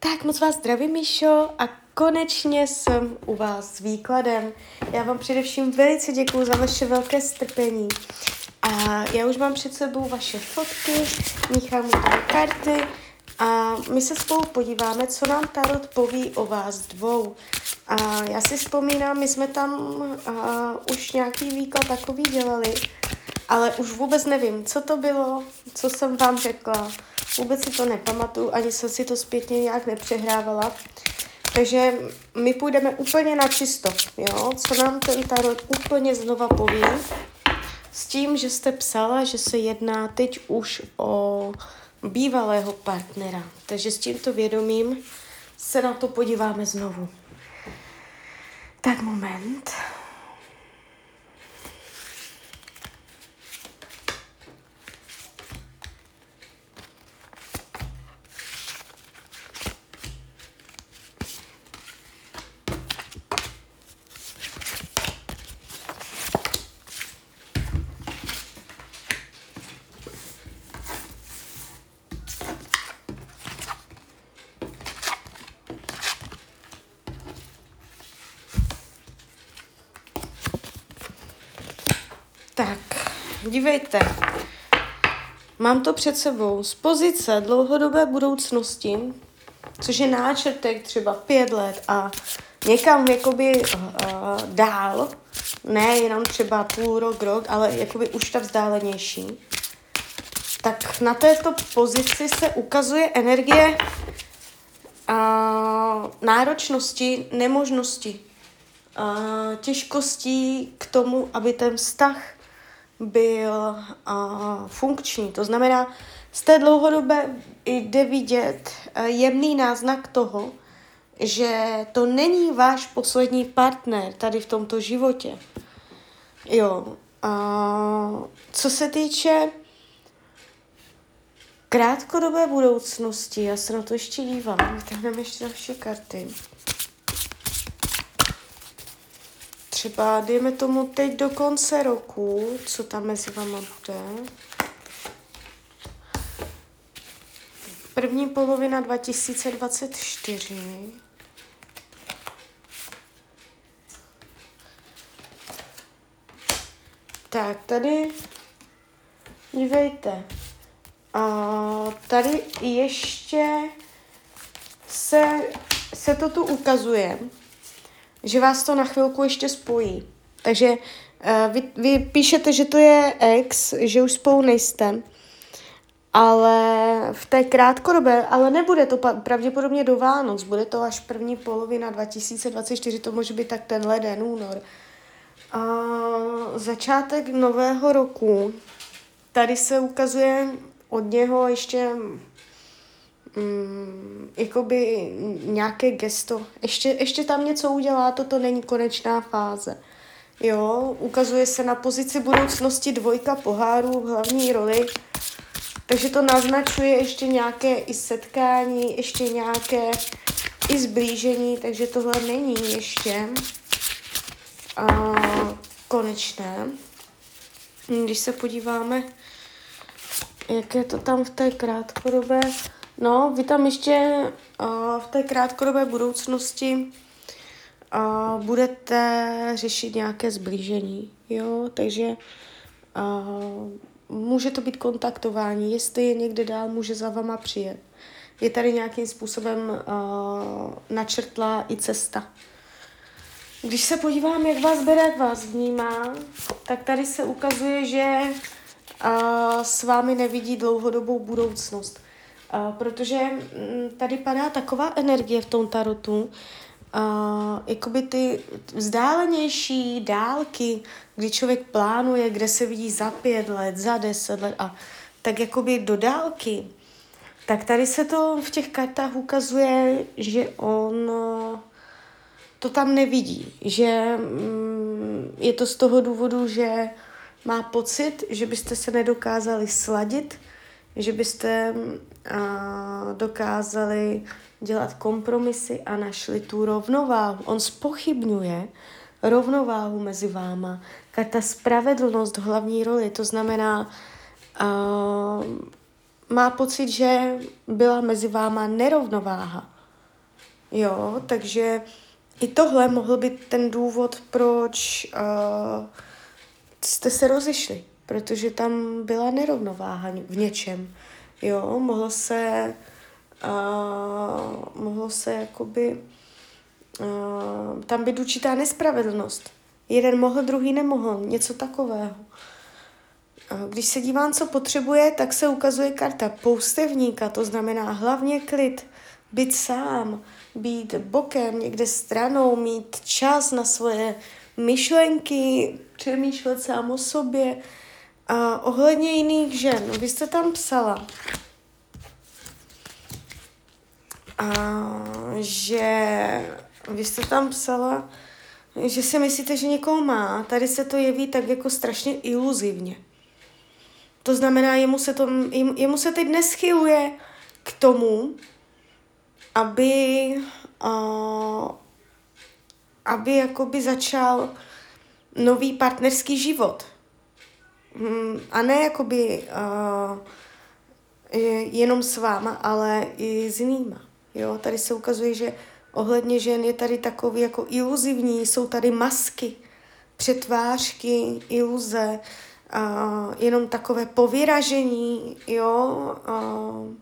Tak moc vás zdravím, Míšo, a konečně jsem u vás s výkladem. Já vám především velice děkuji za vaše velké strpení. A já už mám před sebou vaše fotky, míchám tam karty a my se spolu podíváme, co nám Tarot poví o vás dvou. A já si vzpomínám, my jsme tam a, už nějaký výklad takový dělali, ale už vůbec nevím, co to bylo, co jsem vám řekla, vůbec si to nepamatuju, ani jsem si to zpětně nějak nepřehrávala. Takže my půjdeme úplně na čisto, jo? co nám ten tarot úplně znova poví. S tím, že jste psala, že se jedná teď už o bývalého partnera. Takže s tímto vědomím se na to podíváme znovu. Tak moment. Tak, dívejte. Mám to před sebou z pozice dlouhodobé budoucnosti, což je náčrtek třeba pět let a někam jakoby uh, dál, ne jenom třeba půl rok, rok, ale jakoby už ta vzdálenější. Tak na této pozici se ukazuje energie uh, náročnosti, nemožnosti, uh, těžkostí k tomu, aby ten vztah byl uh, funkční. To znamená, z té dlouhodobé jde vidět uh, jemný náznak toho, že to není váš poslední partner tady v tomto životě. Jo. Uh, co se týče krátkodobé budoucnosti, já se na to ještě dívám, vytáhneme ještě další karty. Třeba, dejme tomu teď do konce roku, co tam mezi váma bude. První polovina 2024. Tak, tady, dívejte, a tady ještě se, se to tu ukazuje, že vás to na chvilku ještě spojí. Takže uh, vy, vy píšete, že to je ex, že už spolu nejste, ale v té krátkodobé, ale nebude to pravděpodobně do Vánoc, bude to až první polovina 2024, to může být tak ten leden, únor. A začátek nového roku, tady se ukazuje od něho ještě mm, jakoby nějaké gesto. Ještě, ještě tam něco udělá, toto není konečná fáze. Jo, ukazuje se na pozici budoucnosti dvojka pohárů v hlavní roli, takže to naznačuje ještě nějaké i setkání, ještě nějaké i zblížení, takže tohle není ještě a, konečné. Když se podíváme, jak je to tam v té krátkodobé No, vy tam ještě uh, v té krátkodobé budoucnosti uh, budete řešit nějaké zblížení, jo, takže uh, může to být kontaktování, jestli je někde dál, může za vama přijet. Je tady nějakým způsobem uh, načrtlá i cesta. Když se podívám, jak vás bere, jak vás vnímá, tak tady se ukazuje, že uh, s vámi nevidí dlouhodobou budoucnost. Protože mm, tady padá taková energie v tom tarotu, uh, jakoby ty vzdálenější dálky, kdy člověk plánuje, kde se vidí za pět let, za deset let a tak jakoby do dálky, tak tady se to v těch kartách ukazuje, že on to tam nevidí, že mm, je to z toho důvodu, že má pocit, že byste se nedokázali sladit, že byste dokázali dělat kompromisy a našli tu rovnováhu. On spochybňuje rovnováhu mezi váma. Ta spravedlnost hlavní roli, to znamená, a, má pocit, že byla mezi váma nerovnováha. Jo, takže i tohle mohl být ten důvod, proč uh, jste se rozešli, protože tam byla nerovnováha v něčem. Jo, mohlo se, uh, mohlo se jakoby, uh, tam být určitá nespravedlnost. Jeden mohl, druhý nemohl, něco takového. Když se dívám, co potřebuje, tak se ukazuje karta poustevníka, to znamená hlavně klid, být sám, být bokem, někde stranou, mít čas na svoje myšlenky, přemýšlet sám o sobě. A ohledně jiných žen, vy jste tam psala, a že vy jste tam psala, že si myslíte, že někoho má. Tady se to jeví tak jako strašně iluzivně. To znamená, jemu se, to, jemu se teď neschyluje k tomu, aby, uh, aby jakoby začal nový partnerský život. Hmm, a ne jakoby uh, jenom s váma, ale i s jinýma. Jo, tady se ukazuje, že ohledně žen je tady takový jako iluzivní, jsou tady masky, přetvářky, iluze, uh, jenom takové povyražení, jo, uh,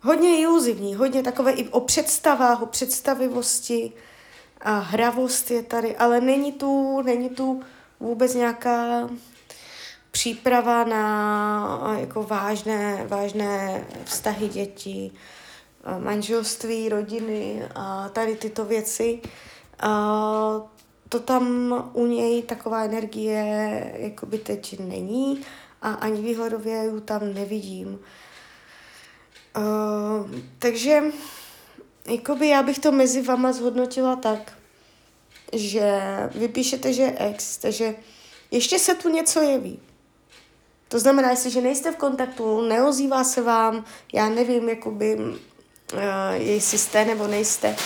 hodně iluzivní, hodně takové i o představách, o představivosti a hravost je tady, ale není tu, není tu vůbec nějaká příprava na jako vážné, vážné vztahy dětí, manželství, rodiny a tady tyto věci. To tam u něj taková energie jakoby teď není a ani výhledově ju tam nevidím. Takže jakoby já bych to mezi vama zhodnotila tak, že vypíšete, že je ex, takže ještě se tu něco jeví. To znamená, jestliže nejste v kontaktu, neozývá se vám, já nevím, jakoby, uh, jestli jste nebo nejste.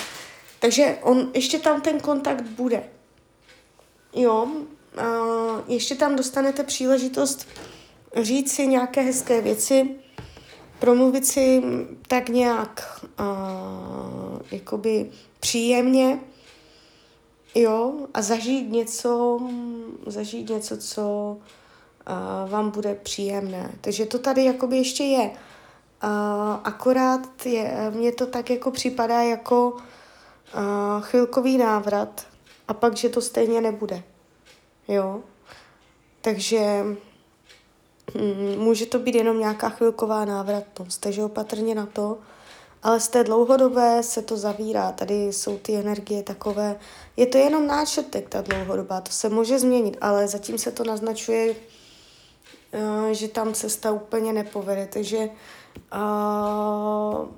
Takže on, ještě tam ten kontakt bude. Jo, uh, ještě tam dostanete příležitost říct si nějaké hezké věci, promluvit si tak nějak uh, jakoby příjemně, jo, a zažít něco, zažít něco, co uh, vám bude příjemné. Takže to tady jakoby ještě je. Uh, akorát je, mně to tak jako připadá jako uh, chvilkový návrat a pak, že to stejně nebude. Jo. Takže mm, může to být jenom nějaká chvilková návratnost, takže opatrně na to. Ale z té dlouhodobé se to zavírá, tady jsou ty energie takové, je to jenom náčrtek, ta dlouhodobá, to se může změnit, ale zatím se to naznačuje, že tam cesta úplně nepovede, takže uh,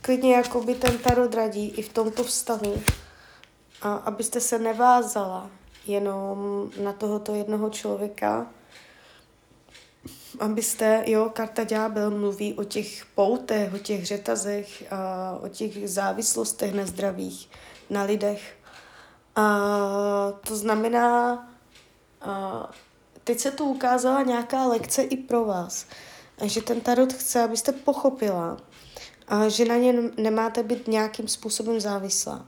klidně jakoby ten tarot radí i v tomto vztahu, a abyste se nevázala jenom na tohoto jednoho člověka, abyste, jo, karta ďábel mluví o těch poutech, o těch řetazech, a o těch závislostech nezdravých na lidech. A to znamená, a teď se tu ukázala nějaká lekce i pro vás, že ten tarot chce, abyste pochopila, a že na ně nemáte být nějakým způsobem závislá.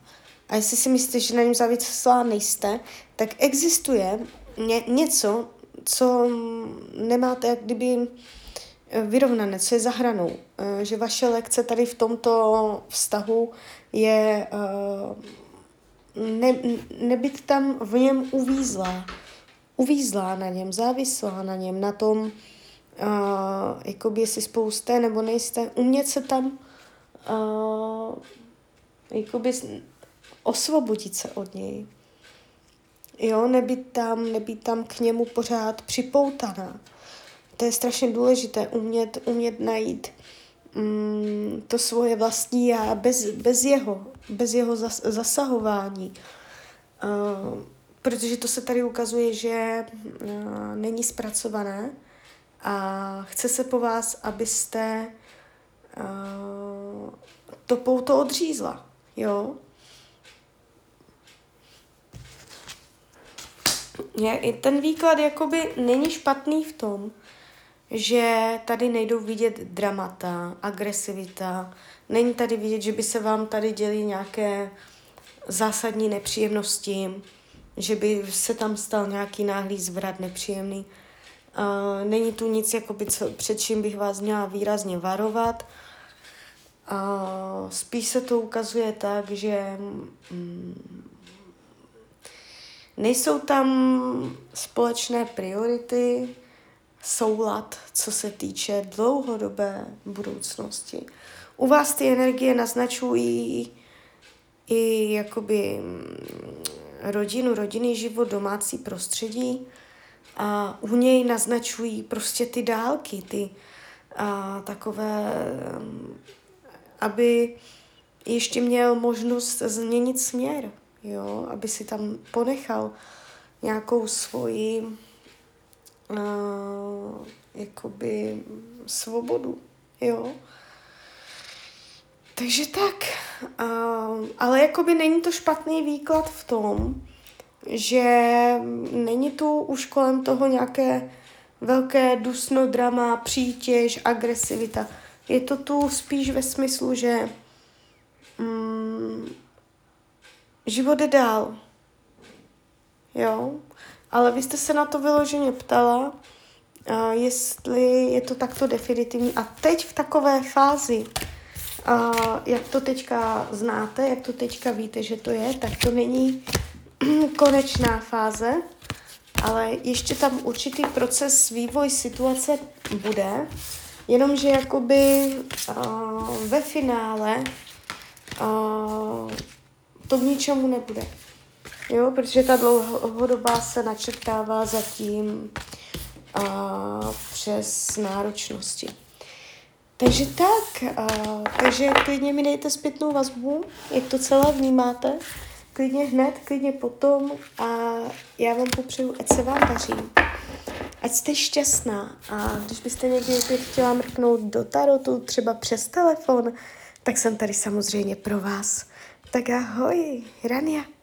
A jestli si myslíte, že na něm závislá nejste, tak existuje ně, něco, co nemáte jak kdyby eh, vyrovnané, co je za hranou. Eh, že vaše lekce tady v tomto vztahu je eh, ne, nebyt tam v něm uvízlá. Uvízlá na něm, závislá na něm, na tom, uh, jakoby jestli spolu jste nebo nejste, umět se tam uh, jakoby osvobodit se od něj. Jo, nebýt tam, nebýt tam k němu pořád připoutaná. To je strašně důležité, umět, umět najít mm, to svoje vlastní já bez, bez jeho, bez jeho zas, zasahování. Uh, protože to se tady ukazuje, že uh, není zpracované a chce se po vás, abyste uh, to pouto odřízla. Jo? ten výklad jakoby není špatný v tom, že tady nejdou vidět dramata, agresivita, není tady vidět, že by se vám tady děly nějaké zásadní nepříjemnosti, že by se tam stal nějaký náhlý zvrat nepříjemný. Není tu nic, jakoby, co, před čím bych vás měla výrazně varovat. Uh, spíš se to ukazuje tak, že mm, nejsou tam společné priority, soulad, co se týče dlouhodobé budoucnosti. U vás ty energie naznačují i jakoby rodinu, rodinný život, domácí prostředí a u něj naznačují prostě ty dálky, ty a, takové, aby ještě měl možnost změnit směr, jo, aby si tam ponechal nějakou svoji uh, jakoby svobodu, jo. Takže tak, uh, ale jakoby není to špatný výklad v tom, že není tu už kolem toho nějaké velké dusno, drama, přítěž, agresivita. Je to tu spíš ve smyslu, že mm, život je dál. Jo? Ale vy jste se na to vyloženě ptala, uh, jestli je to takto definitivní. A teď v takové fázi, uh, jak to teďka znáte, jak to teďka víte, že to je, tak to není konečná fáze, ale ještě tam určitý proces, vývoj situace bude, jenomže jakoby uh, ve finále uh, to k ničemu nebude. Jo, protože ta dlouhodobá se načrtává zatím a, přes náročnosti. Takže tak, a, takže klidně mi dejte zpětnou vazbu, jak to celé vnímáte, klidně hned, klidně potom a já vám popřeju, ať se vám daří, ať jste šťastná a když byste někdy opět chtěla mrknout do tarotu, třeba přes telefon, tak jsem tady samozřejmě pro vás. Tak ahoj, Rania.